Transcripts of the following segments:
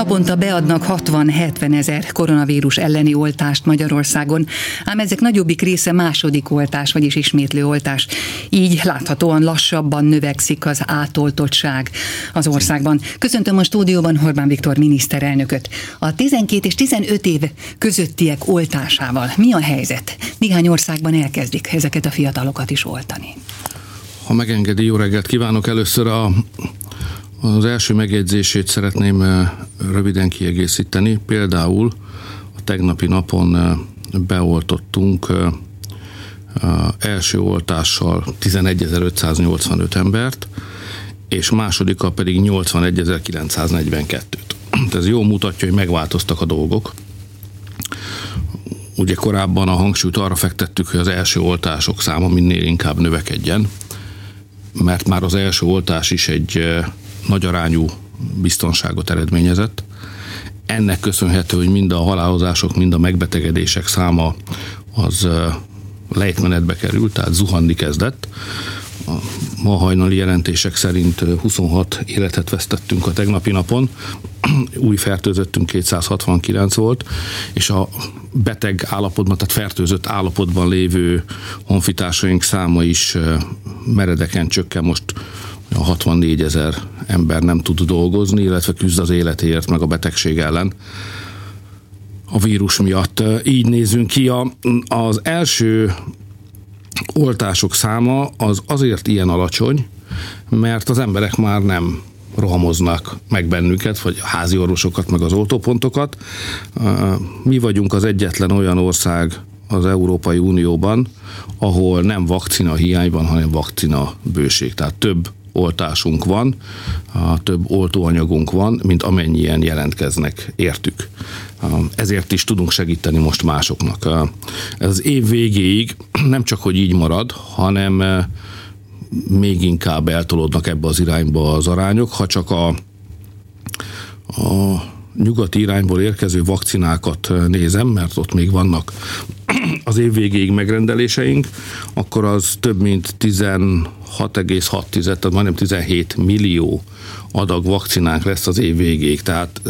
Naponta beadnak 60-70 ezer koronavírus elleni oltást Magyarországon, ám ezek nagyobbik része második oltás, vagyis ismétlő oltás. Így láthatóan lassabban növekszik az átoltottság az országban. Köszöntöm a stúdióban Orbán Viktor miniszterelnököt. A 12 és 15 év közöttiek oltásával mi a helyzet? Néhány országban elkezdik ezeket a fiatalokat is oltani. Ha megengedi, jó reggelt kívánok! Először a az első megjegyzését szeretném eh, röviden kiegészíteni. Például a tegnapi napon eh, beoltottunk eh, első oltással 11.585 embert, és másodika pedig 81.942-t. Ez jó mutatja, hogy megváltoztak a dolgok. Ugye korábban a hangsúlyt arra fektettük, hogy az első oltások száma minél inkább növekedjen, mert már az első oltás is egy nagy arányú biztonságot eredményezett. Ennek köszönhető, hogy mind a halálozások, mind a megbetegedések száma az lejtmenetbe került, tehát zuhanni kezdett. A ma hajnali jelentések szerint 26 életet vesztettünk a tegnapi napon, új fertőzöttünk 269 volt, és a beteg állapotban, tehát fertőzött állapotban lévő honfitársaink száma is meredeken csökken, most a 64 ezer ember nem tud dolgozni, illetve küzd az életéért, meg a betegség ellen a vírus miatt. Így nézünk ki. A, az első oltások száma az azért ilyen alacsony, mert az emberek már nem rohamoznak meg bennünket, vagy a házi orvosokat, meg az oltópontokat. Mi vagyunk az egyetlen olyan ország az Európai Unióban, ahol nem vakcina hiány van, hanem vakcina bőség. Tehát több oltásunk van, a több oltóanyagunk van, mint amennyien jelentkeznek értük. Ezért is tudunk segíteni most másoknak. Ez az év végéig nem csak, hogy így marad, hanem még inkább eltolódnak ebbe az irányba az arányok, ha csak a, a nyugati irányból érkező vakcinákat nézem, mert ott még vannak az év végéig megrendeléseink, akkor az több mint 16,6, tehát majdnem 17 millió adag vakcinánk lesz az év végéig, tehát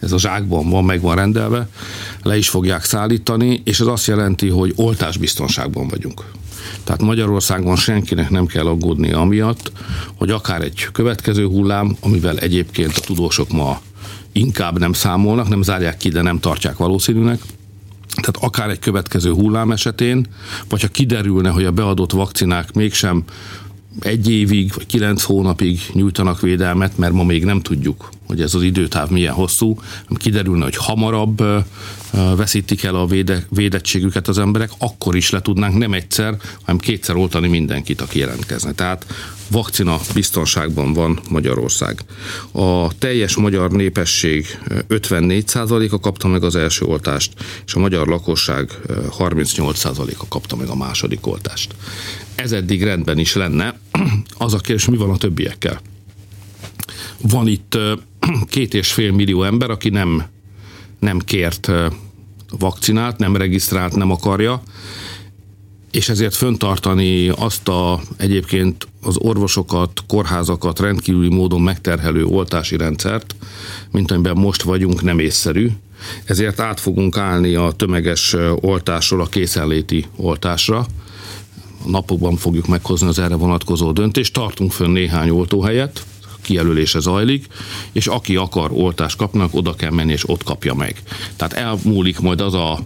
ez a zsákban van, meg van rendelve, le is fogják szállítani, és ez azt jelenti, hogy oltásbiztonságban vagyunk. Tehát Magyarországon senkinek nem kell aggódni amiatt, hogy akár egy következő hullám, amivel egyébként a tudósok ma inkább nem számolnak, nem zárják ki, de nem tartják valószínűnek, tehát akár egy következő hullám esetén, vagy ha kiderülne, hogy a beadott vakcinák mégsem egy évig vagy kilenc hónapig nyújtanak védelmet, mert ma még nem tudjuk, hogy ez az időtáv milyen hosszú, kiderülne, hogy hamarabb veszítik el a véde, védettségüket az emberek, akkor is le tudnánk nem egyszer, hanem kétszer oltani mindenkit, aki jelentkezne. Tehát vakcina biztonságban van Magyarország. A teljes magyar népesség 54%-a kapta meg az első oltást, és a magyar lakosság 38%-a kapta meg a második oltást. Ez eddig rendben is lenne. Az a kérdés, mi van a többiekkel? Van itt két és fél millió ember, aki nem, nem kért vakcinát, nem regisztrált, nem akarja, és ezért föntartani azt a egyébként az orvosokat, kórházakat rendkívüli módon megterhelő oltási rendszert, mint amiben most vagyunk, nem észszerű. Ezért át fogunk állni a tömeges oltásról a készenléti oltásra. A napokban fogjuk meghozni az erre vonatkozó döntést. Tartunk fönn néhány oltóhelyet, kijelölése zajlik, és aki akar oltást kapnak, oda kell menni, és ott kapja meg. Tehát elmúlik majd az a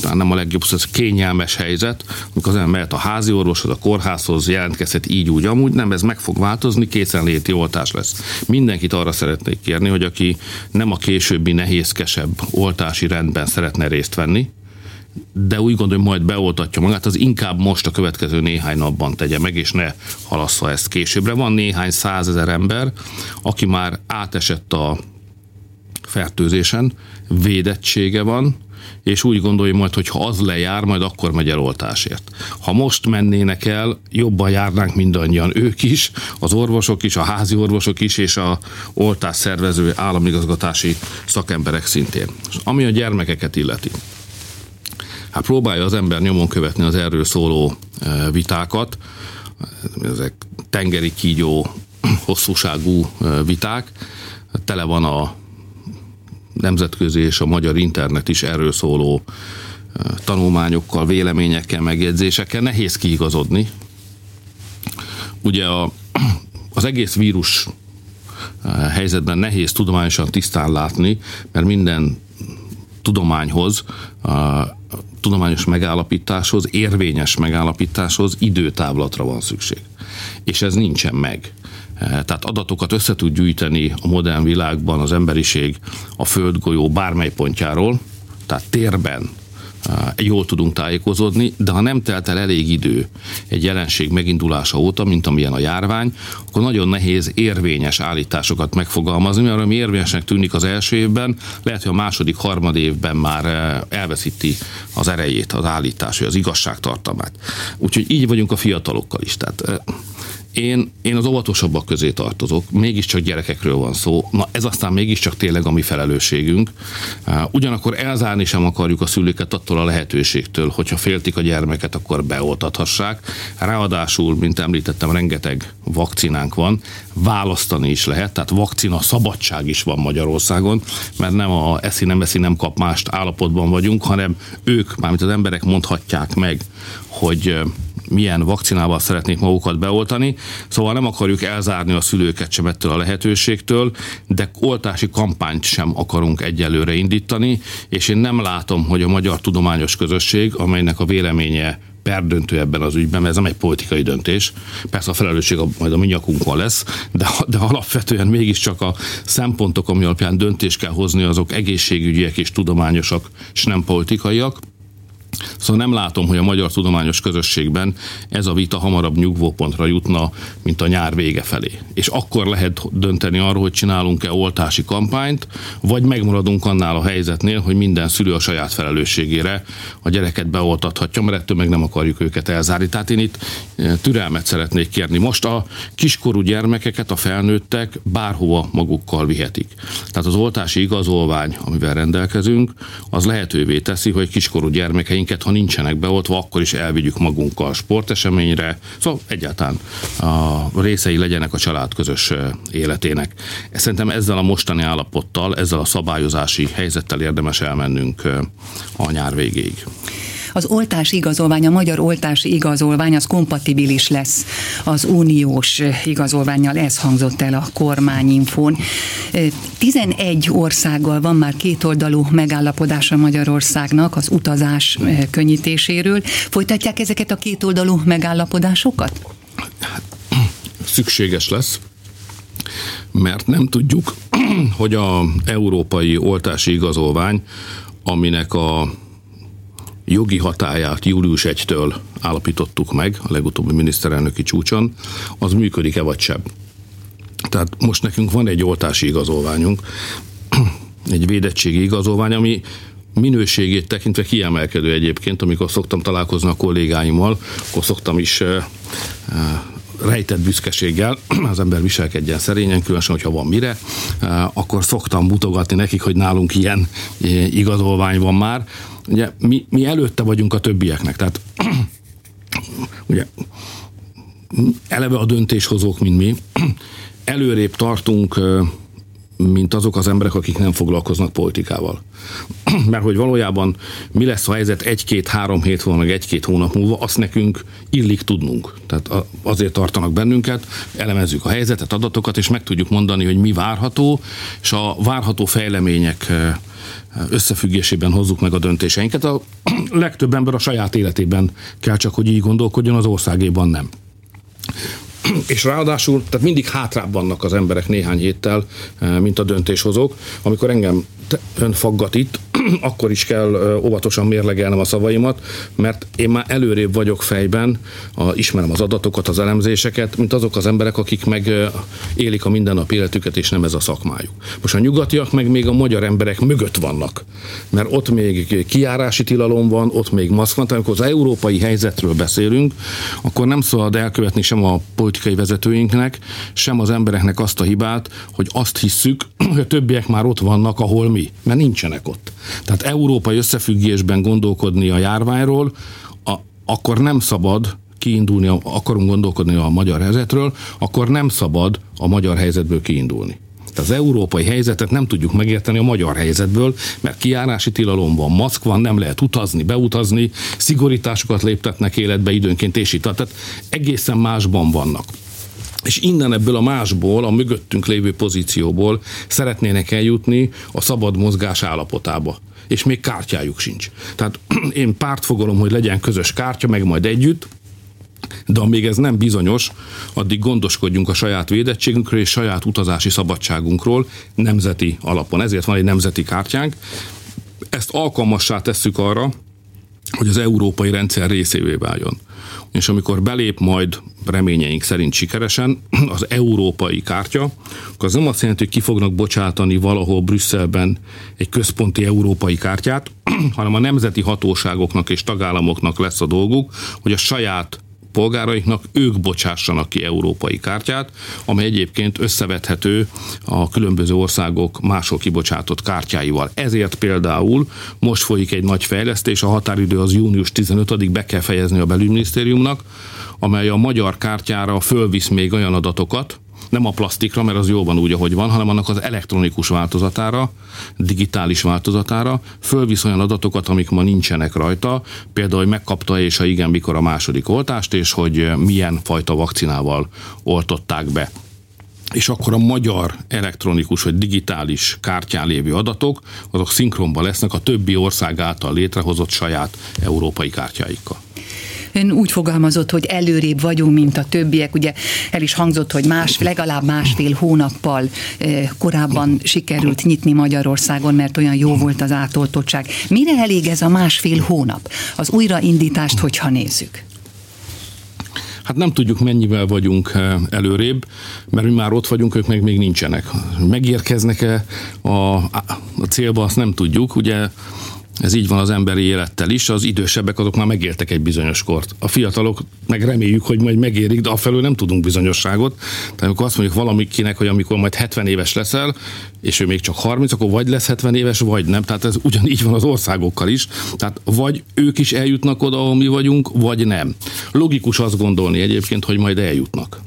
talán nem a legjobb, ez kényelmes helyzet, amikor az ember mehet a házi orvoshoz, a kórházhoz, jelentkezhet így úgy, amúgy nem, ez meg fog változni, készenléti oltás lesz. Mindenkit arra szeretnék kérni, hogy aki nem a későbbi nehézkesebb oltási rendben szeretne részt venni, de úgy gondolom, majd beoltatja magát, az inkább most a következő néhány napban tegye meg, és ne halassza ezt későbbre. Van néhány százezer ember, aki már átesett a fertőzésen, védettsége van, és úgy gondolja majd, hogy ha az lejár, majd akkor megy el oltásért. Ha most mennének el, jobban járnánk mindannyian ők is, az orvosok is, a házi orvosok is, és a oltás szervező államigazgatási szakemberek szintén. Ami a gyermekeket illeti. Hát próbálja az ember nyomon követni az erről szóló e, vitákat, ezek tengeri kígyó hosszúságú e, viták, tele van a nemzetközi és a magyar internet is erről szóló tanulmányokkal, véleményekkel, megjegyzésekkel. Nehéz kiigazodni. Ugye a, az egész vírus helyzetben nehéz tudományosan tisztán látni, mert minden tudományhoz, tudományos megállapításhoz, érvényes megállapításhoz időtávlatra van szükség. És ez nincsen meg. Tehát adatokat össze tud gyűjteni a modern világban az emberiség a földgolyó bármely pontjáról, tehát térben, jól tudunk tájékozódni, de ha nem telt el elég idő egy jelenség megindulása óta, mint amilyen a járvány, akkor nagyon nehéz érvényes állításokat megfogalmazni, mert ami érvényesnek tűnik az első évben, lehet, hogy a második, harmad évben már elveszíti az erejét, az állítás, vagy az igazságtartalmát. Úgyhogy így vagyunk a fiatalokkal is. Tehát én, én az óvatosabbak közé tartozok, mégiscsak gyerekekről van szó, na ez aztán mégiscsak tényleg a mi felelősségünk. Ugyanakkor elzárni sem akarjuk a szülőket attól a lehetőségtől, hogyha féltik a gyermeket, akkor beoltathassák. Ráadásul, mint említettem, rengeteg vakcinánk van, választani is lehet, tehát vakcina szabadság is van Magyarországon, mert nem a eszi, nem eszi, nem kap mást állapotban vagyunk, hanem ők, mármint az emberek mondhatják meg, hogy milyen vakcinával szeretnék magukat beoltani, szóval nem akarjuk elzárni a szülőket sem ettől a lehetőségtől, de oltási kampányt sem akarunk egyelőre indítani, és én nem látom, hogy a magyar tudományos közösség, amelynek a véleménye perdöntő ebben az ügyben, mert ez nem egy politikai döntés. Persze a felelősség a, majd a mi nyakunkon lesz, de, de alapvetően mégiscsak a szempontok, ami alapján döntést kell hozni, azok egészségügyiek és tudományosak, és nem politikaiak. Szóval nem látom, hogy a magyar tudományos közösségben ez a vita hamarabb nyugvópontra jutna, mint a nyár vége felé. És akkor lehet dönteni arról, hogy csinálunk-e oltási kampányt, vagy megmaradunk annál a helyzetnél, hogy minden szülő a saját felelősségére a gyereket beoltathatja, mert ettől meg nem akarjuk őket elzárni. Tehát én itt eh, türelmet szeretnék kérni. Most a kiskorú gyermekeket a felnőttek bárhova magukkal vihetik. Tehát az oltási igazolvány, amivel rendelkezünk, az lehetővé teszi, hogy kiskorú gyermekeink minket, ha nincsenek beoltva, akkor is elvigyük magunkkal sporteseményre, szóval egyáltalán a részei legyenek a család közös életének. Szerintem ezzel a mostani állapottal, ezzel a szabályozási helyzettel érdemes elmennünk a nyár végéig az oltás igazolvány, a magyar oltási igazolvány az kompatibilis lesz az uniós igazolványjal, ez hangzott el a kormányinfón. 11 országgal van már kétoldalú megállapodása Magyarországnak az utazás könnyítéséről. Folytatják ezeket a kétoldalú megállapodásokat? Szükséges lesz mert nem tudjuk, hogy a európai oltási igazolvány, aminek a jogi hatáját július 1-től állapítottuk meg a legutóbbi miniszterelnöki csúcson, az működik-e vagy sem. Tehát most nekünk van egy oltási igazolványunk, egy védettségi igazolvány, ami minőségét tekintve kiemelkedő egyébként, amikor szoktam találkozni a kollégáimmal, akkor szoktam is rejtett büszkeséggel, az ember viselkedjen szerényen, különösen, hogyha van mire, akkor szoktam mutogatni nekik, hogy nálunk ilyen igazolvány van már, ugye mi, mi előtte vagyunk a többieknek, tehát ugye eleve a döntéshozók, mint mi, előrébb tartunk, mint azok az emberek, akik nem foglalkoznak politikával. Mert hogy valójában mi lesz a helyzet egy-két-három hét múlva, meg egy-két hónap múlva, azt nekünk illik tudnunk. Tehát azért tartanak bennünket, elemezzük a helyzetet, adatokat, és meg tudjuk mondani, hogy mi várható, és a várható fejlemények összefüggésében hozzuk meg a döntéseinket. A legtöbb ember a saját életében kell csak, hogy így gondolkodjon, az országében nem. És ráadásul, tehát mindig hátrább vannak az emberek néhány héttel, mint a döntéshozók. Amikor engem ön faggat itt, akkor is kell óvatosan mérlegelnem a szavaimat, mert én már előrébb vagyok fejben, a, ismerem az adatokat, az elemzéseket, mint azok az emberek, akik meg élik a mindennapi életüket, és nem ez a szakmájuk. Most a nyugatiak meg még a magyar emberek mögött vannak, mert ott még kiárási tilalom van, ott még maszk van, amikor az európai helyzetről beszélünk, akkor nem szabad elkövetni sem a politikai vezetőinknek, sem az embereknek azt a hibát, hogy azt hisszük, hogy a többiek már ott vannak, ahol mi, mert nincsenek ott. Tehát európai összefüggésben gondolkodni a járványról, a, akkor nem szabad kiindulni, akarunk gondolkodni a magyar helyzetről, akkor nem szabad a magyar helyzetből kiindulni. Az európai helyzetet nem tudjuk megérteni a magyar helyzetből, mert kiárási tilalom van, maszk van, nem lehet utazni, beutazni, szigorításokat léptetnek életbe időnként, és itt. Tehát egészen másban vannak és innen ebből a másból, a mögöttünk lévő pozícióból szeretnének eljutni a szabad mozgás állapotába. És még kártyájuk sincs. Tehát én párt fogalom, hogy legyen közös kártya, meg majd együtt, de amíg ez nem bizonyos, addig gondoskodjunk a saját védettségünkről és saját utazási szabadságunkról nemzeti alapon. Ezért van egy nemzeti kártyánk. Ezt alkalmassá tesszük arra, hogy az európai rendszer részévé váljon. És amikor belép majd reményeink szerint sikeresen az európai kártya, akkor az nem azt jelenti, hogy ki fognak bocsátani valahol Brüsszelben egy központi európai kártyát, hanem a nemzeti hatóságoknak és tagállamoknak lesz a dolguk, hogy a saját polgáraiknak ők bocsássanak ki európai kártyát, amely egyébként összevethető a különböző országok máshol kibocsátott kártyáival. Ezért például most folyik egy nagy fejlesztés, a határidő az június 15-ig be kell fejezni a belügyminisztériumnak, amely a magyar kártyára fölvisz még olyan adatokat, nem a plastikra, mert az jó van úgy, ahogy van, hanem annak az elektronikus változatára, digitális változatára, fölvisz olyan adatokat, amik ma nincsenek rajta, például, hogy megkapta és ha igen, mikor a második oltást, és hogy milyen fajta vakcinával oltották be és akkor a magyar elektronikus vagy digitális kártyán lévő adatok, azok szinkronban lesznek a többi ország által létrehozott saját európai kártyáikkal. Ön úgy fogalmazott, hogy előrébb vagyunk, mint a többiek. Ugye el is hangzott, hogy más, legalább másfél hónappal eh, korábban sikerült nyitni Magyarországon, mert olyan jó volt az átoltottság. Mire elég ez a másfél hónap? Az újraindítást, hogyha nézzük. Hát nem tudjuk, mennyivel vagyunk eh, előrébb, mert mi már ott vagyunk, ők meg még nincsenek. Megérkeznek-e a, a célba, azt nem tudjuk. Ugye ez így van az emberi élettel is, az idősebbek azok már megéltek egy bizonyos kort. A fiatalok meg reméljük, hogy majd megérik, de afelől nem tudunk bizonyosságot. Tehát amikor azt mondjuk valamikinek, hogy amikor majd 70 éves leszel, és ő még csak 30, akkor vagy lesz 70 éves, vagy nem. Tehát ez ugyanígy van az országokkal is. Tehát vagy ők is eljutnak oda, ahol mi vagyunk, vagy nem. Logikus azt gondolni egyébként, hogy majd eljutnak.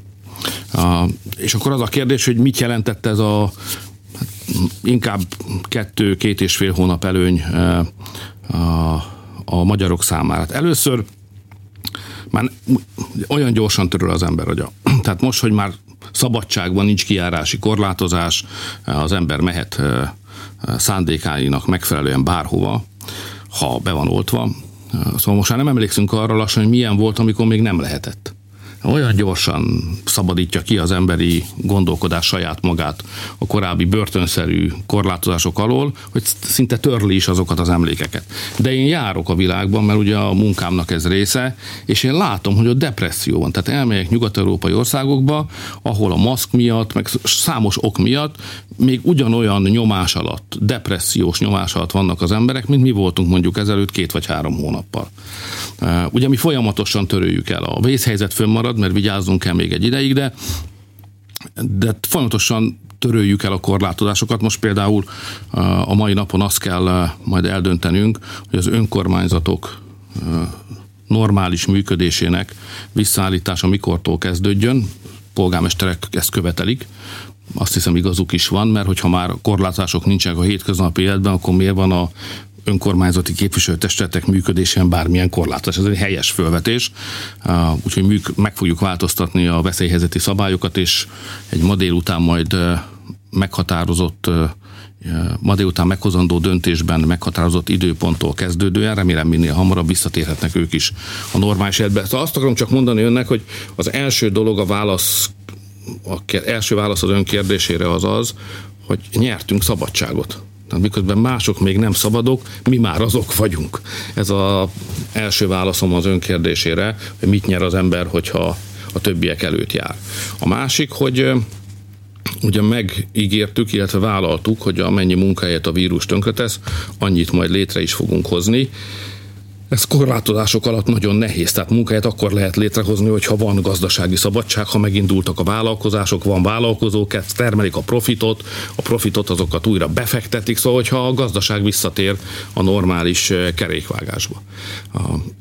Uh, és akkor az a kérdés, hogy mit jelentett ez a inkább kettő, két és fél hónap előny eh, a, a magyarok számára. Hát először már olyan gyorsan törül az ember agya. Tehát most, hogy már szabadságban nincs kiárási korlátozás, eh, az ember mehet eh, szándékáinak megfelelően bárhova, ha be van oltva. Szóval most már nem emlékszünk arra lassan, hogy milyen volt, amikor még nem lehetett olyan gyorsan szabadítja ki az emberi gondolkodás saját magát a korábbi börtönszerű korlátozások alól, hogy szinte törli is azokat az emlékeket. De én járok a világban, mert ugye a munkámnak ez része, és én látom, hogy a depresszió van. Tehát elmegyek nyugat-európai országokba, ahol a maszk miatt, meg számos ok miatt még ugyanolyan nyomás alatt, depressziós nyomás alatt vannak az emberek, mint mi voltunk mondjuk ezelőtt két vagy három hónappal. Ugye mi folyamatosan törőjük el. A vészhelyzet fönnmarad, mert vigyázzunk kell még egy ideig, de de folyamatosan töröljük el a korlátozásokat. Most például a mai napon azt kell majd eldöntenünk, hogy az önkormányzatok normális működésének visszaállítása mikortól kezdődjön. Polgármesterek ezt követelik, azt hiszem igazuk is van, mert hogyha már korlátozások nincsenek a hétköznapi életben, akkor miért van a önkormányzati képviselőtestetek működésén bármilyen korlátozás. Ez egy helyes fölvetés, úgyhogy meg fogjuk változtatni a veszélyhelyzeti szabályokat, és egy ma délután majd meghatározott ma délután meghozandó döntésben meghatározott időponttól kezdődően, remélem minél hamarabb visszatérhetnek ők is a normális életbe. Szóval azt akarom csak mondani önnek, hogy az első dolog a válasz, a első válasz az ön kérdésére az az, hogy nyertünk szabadságot. Tehát miközben mások még nem szabadok, mi már azok vagyunk. Ez az első válaszom az önkérdésére, hogy mit nyer az ember, hogyha a többiek előtt jár. A másik, hogy ugye megígértük, illetve vállaltuk, hogy amennyi munkáját a vírus tönkretesz, annyit majd létre is fogunk hozni. Ez korlátozások alatt nagyon nehéz, tehát munkahelyet akkor lehet létrehozni, hogyha van gazdasági szabadság, ha megindultak a vállalkozások, van vállalkozók, termelik a profitot, a profitot azokat újra befektetik, szóval hogyha a gazdaság visszatér a normális eh, kerékvágásba.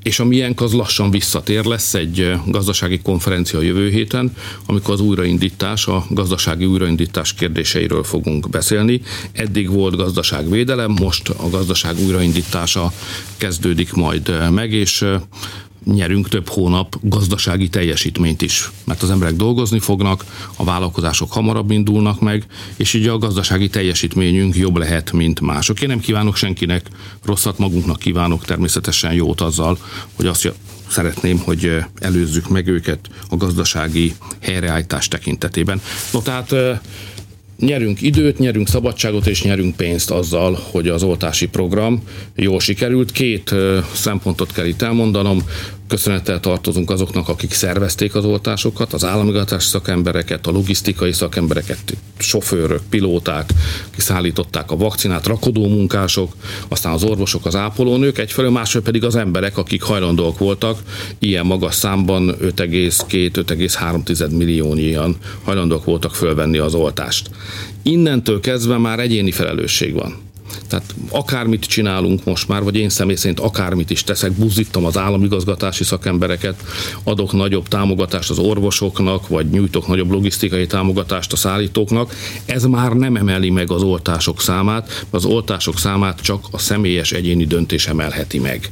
És a miénk az lassan visszatér, lesz egy eh, gazdasági konferencia jövő héten, amikor az újraindítás, a gazdasági újraindítás kérdéseiről fogunk beszélni. Eddig volt gazdaságvédelem, most a gazdaság újraindítása kezdődik majd majd meg, és nyerünk több hónap gazdasági teljesítményt is, mert az emberek dolgozni fognak, a vállalkozások hamarabb indulnak meg, és így a gazdasági teljesítményünk jobb lehet, mint mások. Én nem kívánok senkinek rosszat, magunknak kívánok természetesen jót azzal, hogy azt szeretném, hogy előzzük meg őket a gazdasági helyreállítás tekintetében. No, tehát nyerünk időt, nyerünk szabadságot és nyerünk pénzt azzal, hogy az oltási program jól sikerült. Két szempontot kell itt elmondanom. Köszönettel tartozunk azoknak, akik szervezték az oltásokat, az államigazgatás szakembereket, a logisztikai szakembereket, sofőrök, pilóták, kiszállították a vakcinát, rakodó munkások, aztán az orvosok, az ápolónők, egyfelől, másfelől pedig az emberek, akik hajlandóak voltak ilyen magas számban 5,2-5,3 milliónyian hajlandóak voltak fölvenni az oltást. Innentől kezdve már egyéni felelősség van tehát akármit csinálunk most már, vagy én személy szerint akármit is teszek, buzdítom az államigazgatási szakembereket, adok nagyobb támogatást az orvosoknak, vagy nyújtok nagyobb logisztikai támogatást a szállítóknak, ez már nem emeli meg az oltások számát, az oltások számát csak a személyes egyéni döntés emelheti meg.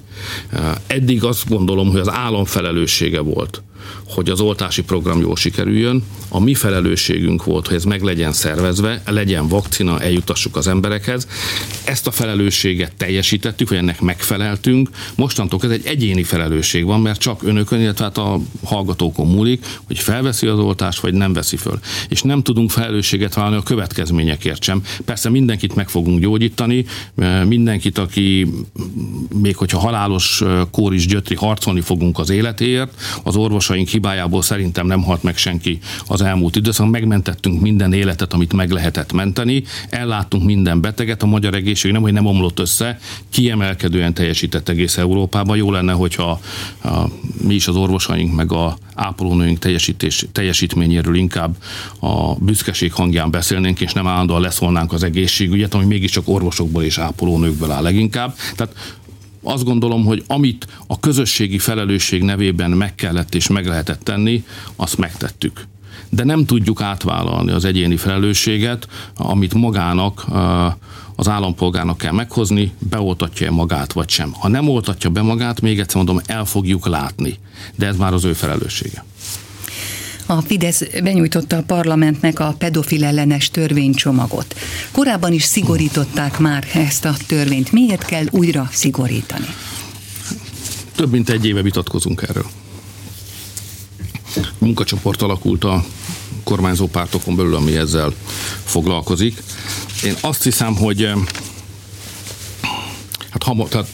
Eddig azt gondolom, hogy az állam felelőssége volt hogy az oltási program jól sikerüljön. A mi felelősségünk volt, hogy ez meg legyen szervezve, legyen vakcina, eljutassuk az emberekhez. Ezt a felelősséget teljesítettük, hogy ennek megfeleltünk. Mostantól ez egy egyéni felelősség van, mert csak önökön, illetve hát a hallgatókon múlik, hogy felveszi az oltást, vagy nem veszi föl. És nem tudunk felelősséget vállalni a következményekért sem. Persze mindenkit meg fogunk gyógyítani, mindenkit, aki még hogyha halálos kór is gyötri, harcolni fogunk az életéért, az orvosai orvosaink hibájából szerintem nem halt meg senki az elmúlt időszakban. Megmentettünk minden életet, amit meg lehetett menteni, elláttunk minden beteget, a magyar egészség nem, hogy nem omlott össze, kiemelkedően teljesített egész Európában. Jó lenne, hogyha a, mi is az orvosaink meg a ápolónőink teljesítés, teljesítményéről inkább a büszkeség hangján beszélnénk, és nem állandóan leszólnánk az egészségügyet, ami mégiscsak orvosokból és ápolónőkből áll leginkább. Tehát azt gondolom, hogy amit a közösségi felelősség nevében meg kellett és meg lehetett tenni, azt megtettük. De nem tudjuk átvállalni az egyéni felelősséget, amit magának az állampolgárnak kell meghozni, beoltatja-e magát vagy sem. Ha nem oltatja be magát, még egyszer mondom, el fogjuk látni. De ez már az ő felelőssége. A Fidesz benyújtotta a parlamentnek a pedofil ellenes törvénycsomagot. Korábban is szigorították már ezt a törvényt. Miért kell újra szigorítani? Több mint egy éve vitatkozunk erről. Munkacsoport alakult a kormányzó pártokon belül, ami ezzel foglalkozik. Én azt hiszem, hogy eh, hát, ha, tehát,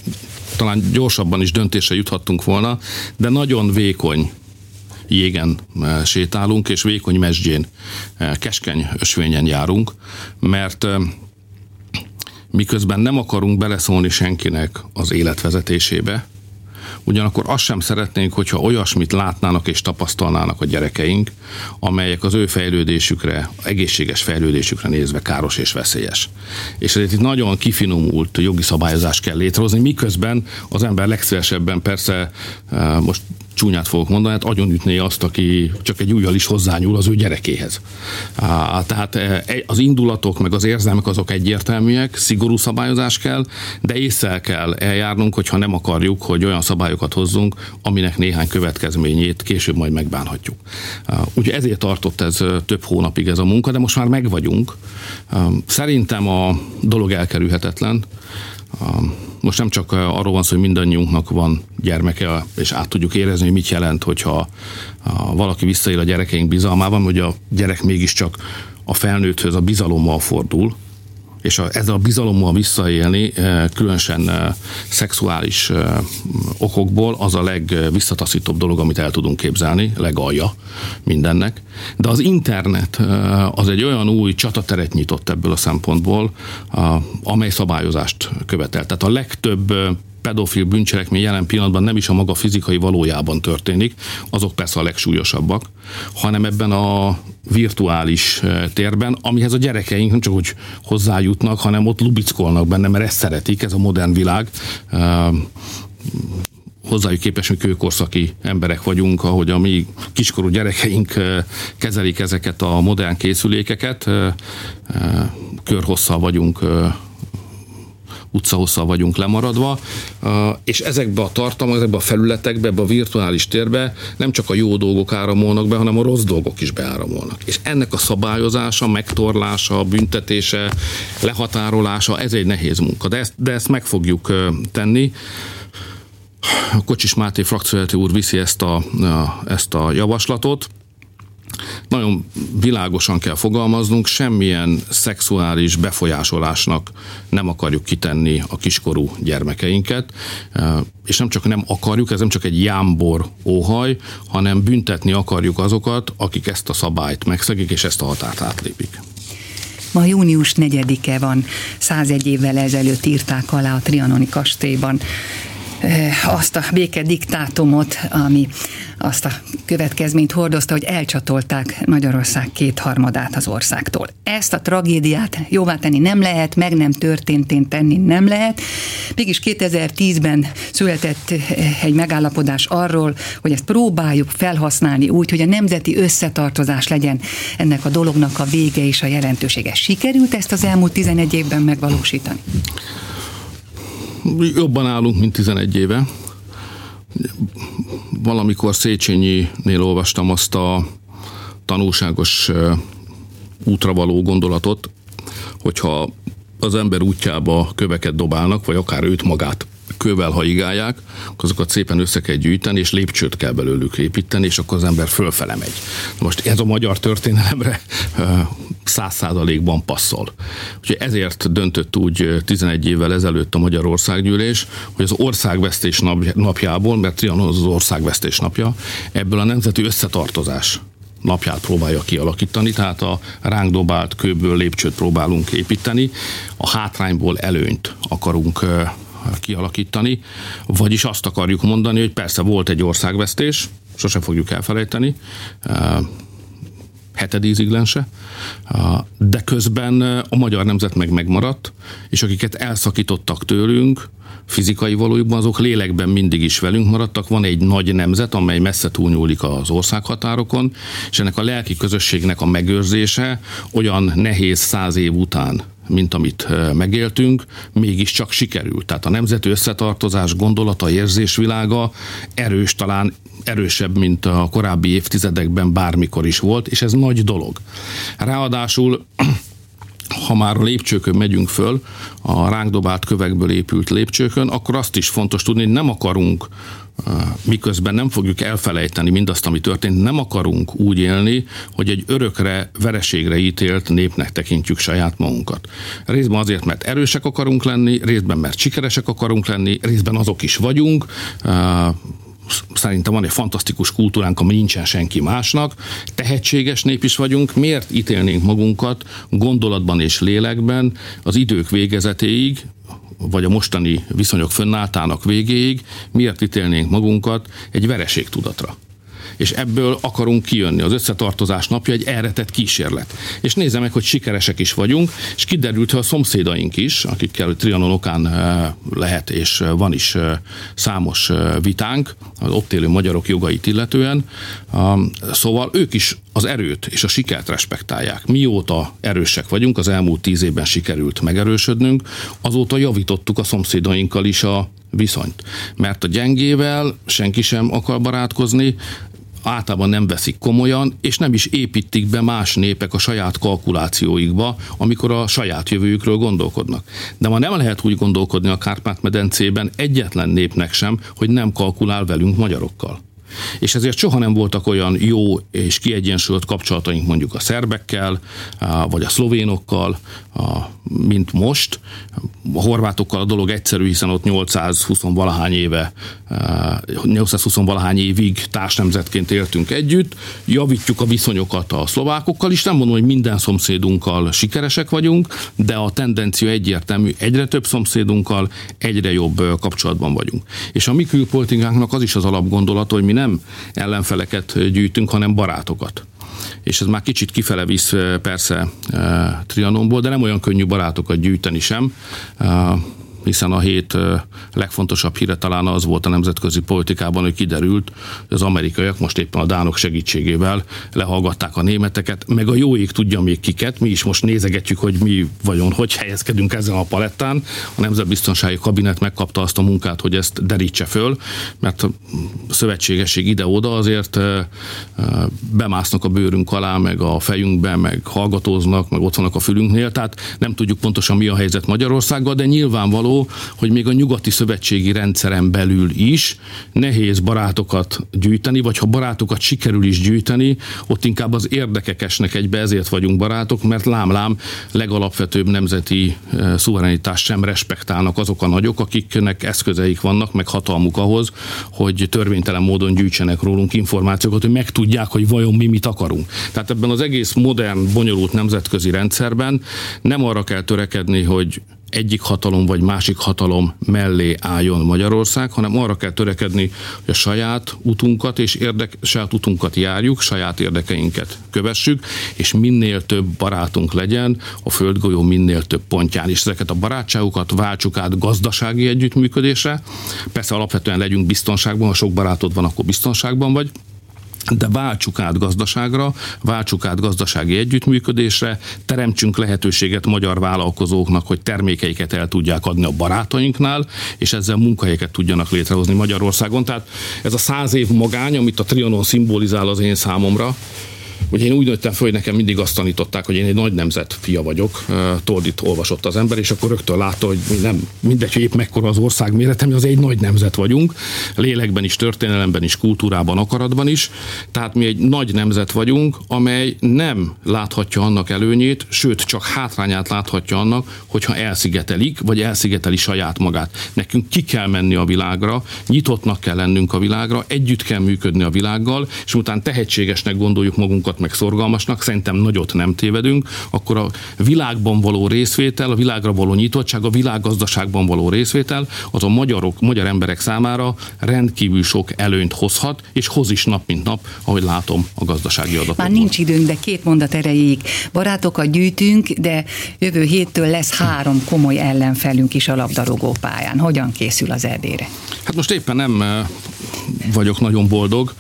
talán gyorsabban is döntésre juthattunk volna, de nagyon vékony jégen eh, sétálunk, és vékony mesdjén, eh, keskeny ösvényen járunk, mert eh, miközben nem akarunk beleszólni senkinek az életvezetésébe, ugyanakkor azt sem szeretnénk, hogyha olyasmit látnának és tapasztalnának a gyerekeink, amelyek az ő fejlődésükre, egészséges fejlődésükre nézve káros és veszélyes. És ezért itt nagyon kifinomult jogi szabályozást kell létrehozni, miközben az ember legszívesebben persze most csúnyát fogok mondani, hát agyonütné azt, aki csak egy újjal is hozzányúl az ő gyerekéhez. Tehát e, az indulatok meg az érzelmek azok egyértelműek, szigorú szabályozás kell, de észre kell eljárnunk, hogyha nem akarjuk, hogy olyan szabályokat hozzunk, aminek néhány következményét később majd megbánhatjuk. Ugye ezért tartott ez több hónapig ez a munka, de most már megvagyunk. Szerintem a dolog elkerülhetetlen most nem csak arról van szó, hogy mindannyiunknak van gyermeke, és át tudjuk érezni, hogy mit jelent, hogyha valaki visszaél a gyerekeink bizalmában, hogy a gyerek mégiscsak a felnőtthöz a bizalommal fordul, és a, ezzel a bizalommal visszaélni, eh, különösen eh, szexuális eh, okokból, az a legvisszataszítóbb dolog, amit el tudunk képzelni, legalja mindennek. De az internet az egy olyan új csatateret nyitott ebből a szempontból, amely szabályozást követel. Tehát a legtöbb pedofil bűncselekmény jelen pillanatban nem is a maga fizikai valójában történik, azok persze a legsúlyosabbak, hanem ebben a virtuális térben, amihez a gyerekeink nem csak hogy hozzájutnak, hanem ott lubickolnak benne, mert ezt szeretik, ez a modern világ. Hozzájuk képes, mi kőkorszaki emberek vagyunk, ahogy a mi kiskorú gyerekeink kezelik ezeket a modern készülékeket, körhosszal vagyunk utcahosszal vagyunk lemaradva, és ezekbe a tartalmak, ezekbe a felületekbe, ebbe a virtuális térbe nem csak a jó dolgok áramolnak be, hanem a rossz dolgok is beáramolnak. És ennek a szabályozása, megtorlása, büntetése, lehatárolása, ez egy nehéz munka, de ezt, de ezt meg fogjuk tenni a Kocsis Máté frakciójáté úr viszi ezt a, ezt a javaslatot. Nagyon világosan kell fogalmaznunk, semmilyen szexuális befolyásolásnak nem akarjuk kitenni a kiskorú gyermekeinket, és nem csak nem akarjuk, ez nem csak egy jámbor óhaj, hanem büntetni akarjuk azokat, akik ezt a szabályt megszegik, és ezt a határt átlépik. Ma június 4-e van, 101 évvel ezelőtt írták alá a Trianoni kastélyban azt a béke diktátumot, ami azt a következményt hordozta, hogy elcsatolták Magyarország kétharmadát az országtól. Ezt a tragédiát jóvá tenni nem lehet, meg nem történtén tenni nem lehet. Mégis 2010-ben született eh, egy megállapodás arról, hogy ezt próbáljuk felhasználni úgy, hogy a nemzeti összetartozás legyen ennek a dolognak a vége és a jelentősége. Sikerült ezt az elmúlt 11 évben megvalósítani? Jobban állunk, mint 11 éve. Valamikor Széchenyi-nél olvastam azt a tanulságos útra való gondolatot, hogyha az ember útjába köveket dobálnak, vagy akár őt magát kővel haigálják, azokat szépen össze kell gyűjteni, és lépcsőt kell belőlük építeni, és akkor az ember fölfele megy. Most ez a magyar történelemre száz százalékban passzol. Úgyhogy ezért döntött úgy 11 évvel ezelőtt a Magyarországgyűlés, hogy az országvesztés napjából, mert Trianon az országvesztés napja, ebből a nemzeti összetartozás napját próbálja kialakítani, tehát a ránk dobált kőből lépcsőt próbálunk építeni, a hátrányból előnyt akarunk kialakítani, vagyis azt akarjuk mondani, hogy persze volt egy országvesztés, sose fogjuk elfelejteni, hetedíziglense, de közben a magyar nemzet meg megmaradt, és akiket elszakítottak tőlünk, fizikai valójukban, azok lélekben mindig is velünk maradtak. Van egy nagy nemzet, amely messze túlnyúlik az országhatárokon, és ennek a lelki közösségnek a megőrzése olyan nehéz száz év után mint amit megéltünk, mégiscsak sikerült. Tehát a nemzeti összetartozás gondolata, érzésvilága erős, talán erősebb, mint a korábbi évtizedekben bármikor is volt, és ez nagy dolog. Ráadásul ha már a lépcsőkön megyünk föl, a ránk dobált kövekből épült lépcsőkön, akkor azt is fontos tudni, hogy nem akarunk miközben nem fogjuk elfelejteni mindazt, ami történt, nem akarunk úgy élni, hogy egy örökre, vereségre ítélt népnek tekintjük saját magunkat. Részben azért, mert erősek akarunk lenni, részben, mert sikeresek akarunk lenni, részben azok is vagyunk, szerintem van egy fantasztikus kultúránk, ami nincsen senki másnak, tehetséges nép is vagyunk, miért ítélnénk magunkat gondolatban és lélekben az idők végezetéig, vagy a mostani viszonyok fönnálltának végéig, miért ítélnénk magunkat egy vereség tudatra és ebből akarunk kijönni. Az összetartozás napja egy elretett kísérlet. És nézem meg, hogy sikeresek is vagyunk, és kiderült, hogy a szomszédaink is, akikkel Trianon okán eh, lehet, és van is számos vitánk, az ott élő magyarok jogait illetően, szóval ők is az erőt és a sikert respektálják. Mióta erősek vagyunk, az elmúlt tíz évben sikerült megerősödnünk, azóta javítottuk a szomszédainkkal is a viszonyt. Mert a gyengével senki sem akar barátkozni, általában nem veszik komolyan, és nem is építik be más népek a saját kalkulációikba, amikor a saját jövőjükről gondolkodnak. De ma nem lehet úgy gondolkodni a Kárpát-medencében egyetlen népnek sem, hogy nem kalkulál velünk magyarokkal. És ezért soha nem voltak olyan jó és kiegyensúlyozott kapcsolataink mondjuk a szerbekkel, vagy a szlovénokkal, mint most. A horvátokkal a dolog egyszerű, hiszen ott 820 valahány éve, 820 valahány évig társnemzetként éltünk együtt, javítjuk a viszonyokat a szlovákokkal is, nem mondom, hogy minden szomszédunkkal sikeresek vagyunk, de a tendencia egyértelmű, egyre több szomszédunkkal egyre jobb kapcsolatban vagyunk. És a mi külpolitikánknak az is az alapgondolat, hogy mi nem ellenfeleket gyűjtünk, hanem barátokat. És ez már kicsit kifele visz persze Trianonból, de nem olyan könnyű barátokat gyűjteni sem hiszen a hét legfontosabb híre talán az volt a nemzetközi politikában, hogy kiderült, hogy az amerikaiak most éppen a dánok segítségével lehallgatták a németeket, meg a jó ég tudja még kiket, mi is most nézegetjük, hogy mi vagyon, hogy helyezkedünk ezen a palettán. A Nemzetbiztonsági Kabinet megkapta azt a munkát, hogy ezt derítse föl, mert a szövetségesség ide-oda azért bemásznak a bőrünk alá, meg a fejünkbe, meg hallgatóznak, meg ott vannak a fülünknél, tehát nem tudjuk pontosan mi a helyzet Magyarországgal, de nyilvánvaló, hogy még a nyugati szövetségi rendszeren belül is nehéz barátokat gyűjteni, vagy ha barátokat sikerül is gyűjteni, ott inkább az érdekek esnek egybe, ezért vagyunk barátok, mert lám-lám legalapvetőbb nemzeti eh, szuverenitást sem respektálnak azok a nagyok, akiknek eszközeik vannak, meg hatalmuk ahhoz, hogy törvénytelen módon gyűjtsenek rólunk információkat, hogy megtudják, hogy vajon mi mit akarunk. Tehát ebben az egész modern, bonyolult nemzetközi rendszerben nem arra kell törekedni, hogy egyik hatalom vagy másik hatalom mellé álljon Magyarország, hanem arra kell törekedni, hogy a saját utunkat és érdek, saját utunkat járjuk, saját érdekeinket kövessük, és minél több barátunk legyen a földgolyó minél több pontján, és ezeket a barátságokat váltsuk át gazdasági együttműködésre. Persze alapvetően legyünk biztonságban, ha sok barátod van, akkor biztonságban vagy, de váltsuk át gazdaságra, váltsuk át gazdasági együttműködésre, teremtsünk lehetőséget magyar vállalkozóknak, hogy termékeiket el tudják adni a barátainknál, és ezzel munkahelyeket tudjanak létrehozni Magyarországon. Tehát ez a száz év magány, amit a Trianon szimbolizál az én számomra, hogy én úgy nőttem föl, hogy nekem mindig azt tanították, hogy én egy nagy nemzet fia vagyok. Toldit olvasott az ember, és akkor rögtön látta, hogy nem mindegy, hogy épp mekkora az ország méretem, mi az egy nagy nemzet vagyunk, lélekben is, történelemben is, kultúrában, akaratban is. Tehát mi egy nagy nemzet vagyunk, amely nem láthatja annak előnyét, sőt, csak hátrányát láthatja annak, hogyha elszigetelik, vagy elszigeteli saját magát. Nekünk ki kell menni a világra, nyitottnak kell lennünk a világra, együtt kell működni a világgal, és utána tehetségesnek gondoljuk magunkat, meg szorgalmasnak, szerintem nagyot nem tévedünk, akkor a világban való részvétel, a világra való nyitottság, a világgazdaságban való részvétel az a magyarok, magyar emberek számára rendkívül sok előnyt hozhat, és hoz is nap mint nap, ahogy látom a gazdasági adatokból. Már nincs időnk, de két mondat erejéig. Barátokat gyűjtünk, de jövő héttől lesz három komoly ellenfelünk is a labdarúgó pályán. Hogyan készül az erdére? Hát most éppen nem eh, vagyok nagyon boldog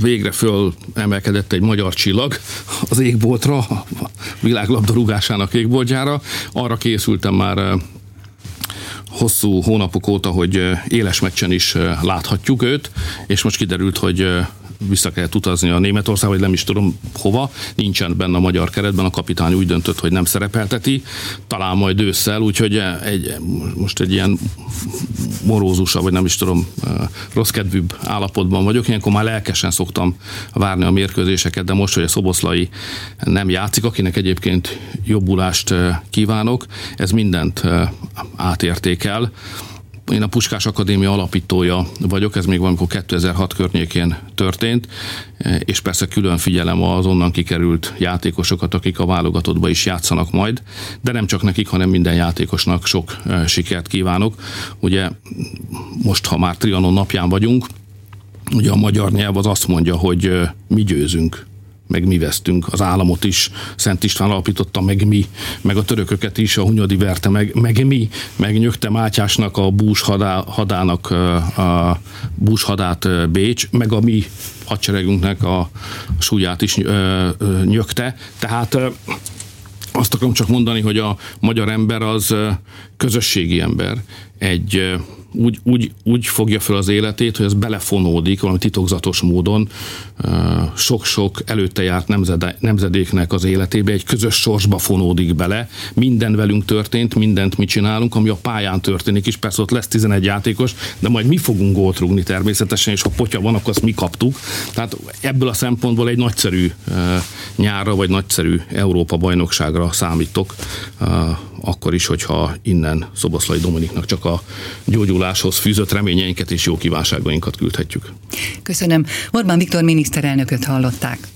végre föl emelkedett egy magyar csillag az égboltra, a világlabdarúgásának égboltjára. Arra készültem már eh, hosszú hónapok óta, hogy eh, éles meccsen is eh, láthatjuk őt, és most kiderült, hogy vissza kellett utazni a Németország, vagy nem is tudom hova, nincsen benne a magyar keretben, a kapitány úgy döntött, hogy nem szerepelteti, talán majd ősszel, úgyhogy egy, most egy ilyen morózusabb, vagy nem is tudom, rossz kedvűbb állapotban vagyok. Ilyenkor már lelkesen szoktam várni a mérkőzéseket, de most, hogy a Szoboszlai nem játszik, akinek egyébként jobbulást kívánok, ez mindent átértékel én a Puskás Akadémia alapítója vagyok, ez még valamikor 2006 környékén történt, és persze külön figyelem az onnan kikerült játékosokat, akik a válogatottba is játszanak majd, de nem csak nekik, hanem minden játékosnak sok sikert kívánok. Ugye most, ha már Trianon napján vagyunk, ugye a magyar nyelv az azt mondja, hogy mi győzünk meg mi vesztünk, az államot is Szent István alapította, meg mi, meg a törököket is, a Hunyadi verte, meg, meg mi, meg Nyögte Mátyásnak a bús hadá, hadának a bús hadát Bécs, meg a mi hadseregünknek a súlyát is nyögte. Tehát azt akarom csak mondani, hogy a magyar ember az közösségi ember. Egy úgy, úgy, úgy fogja fel az életét, hogy ez belefonódik valami titokzatos módon sok-sok előtte járt nemzedéknek az életébe, egy közös sorsba fonódik bele, minden velünk történt, mindent mi csinálunk, ami a pályán történik is, persze ott lesz 11 játékos, de majd mi fogunk gólt rúgni természetesen, és ha potya van, akkor azt mi kaptuk. Tehát ebből a szempontból egy nagyszerű nyárra, vagy nagyszerű Európa bajnokságra számítok akkor is, hogyha innen Szoboszlai Dominiknak csak a gyógyuláshoz fűzött reményeinket és jó kívánságainkat küldhetjük. Köszönöm. Orbán Viktor miniszterelnököt hallották.